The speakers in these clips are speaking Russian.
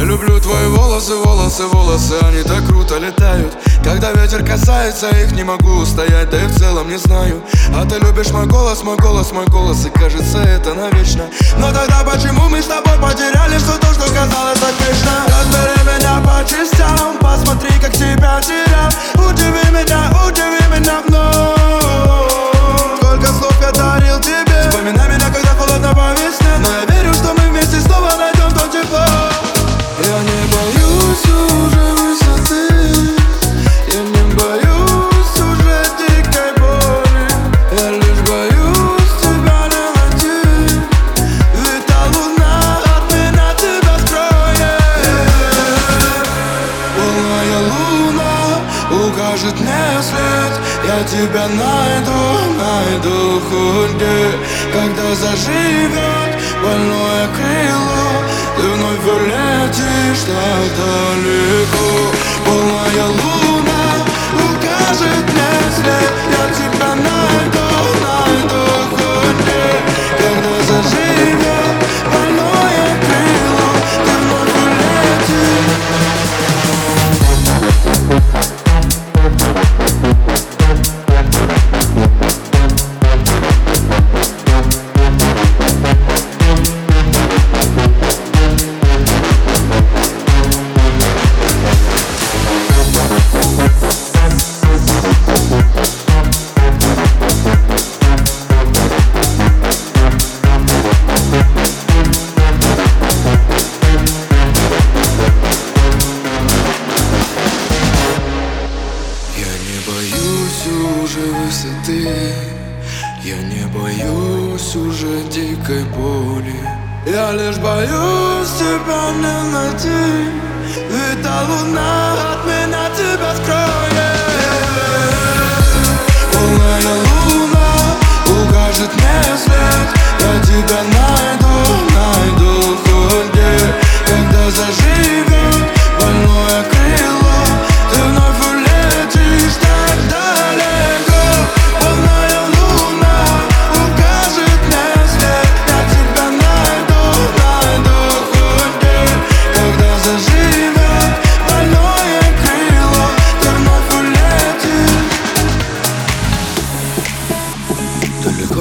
Я люблю твои волосы, волосы, волосы, они так круто летают. Когда ветер касается их, не могу устоять, да и в целом не знаю. А ты любишь мой голос, мой голос, мой голос, и кажется это навечно. Но тогда почему мы с тобой укажет мне след. Я тебя найду, найду хоть где Когда заживет больное крыло Ты вновь улетишь так далеко Я не боюсь уже дикой боли. Я лишь боюсь тебя не найти. Ведь та луна от меня тебя скроет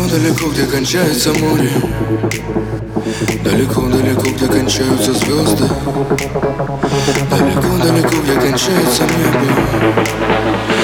Далеко-далеко, где кончается море Далеко-далеко, где кончаются звезды. Далеко-далеко, где кончается небо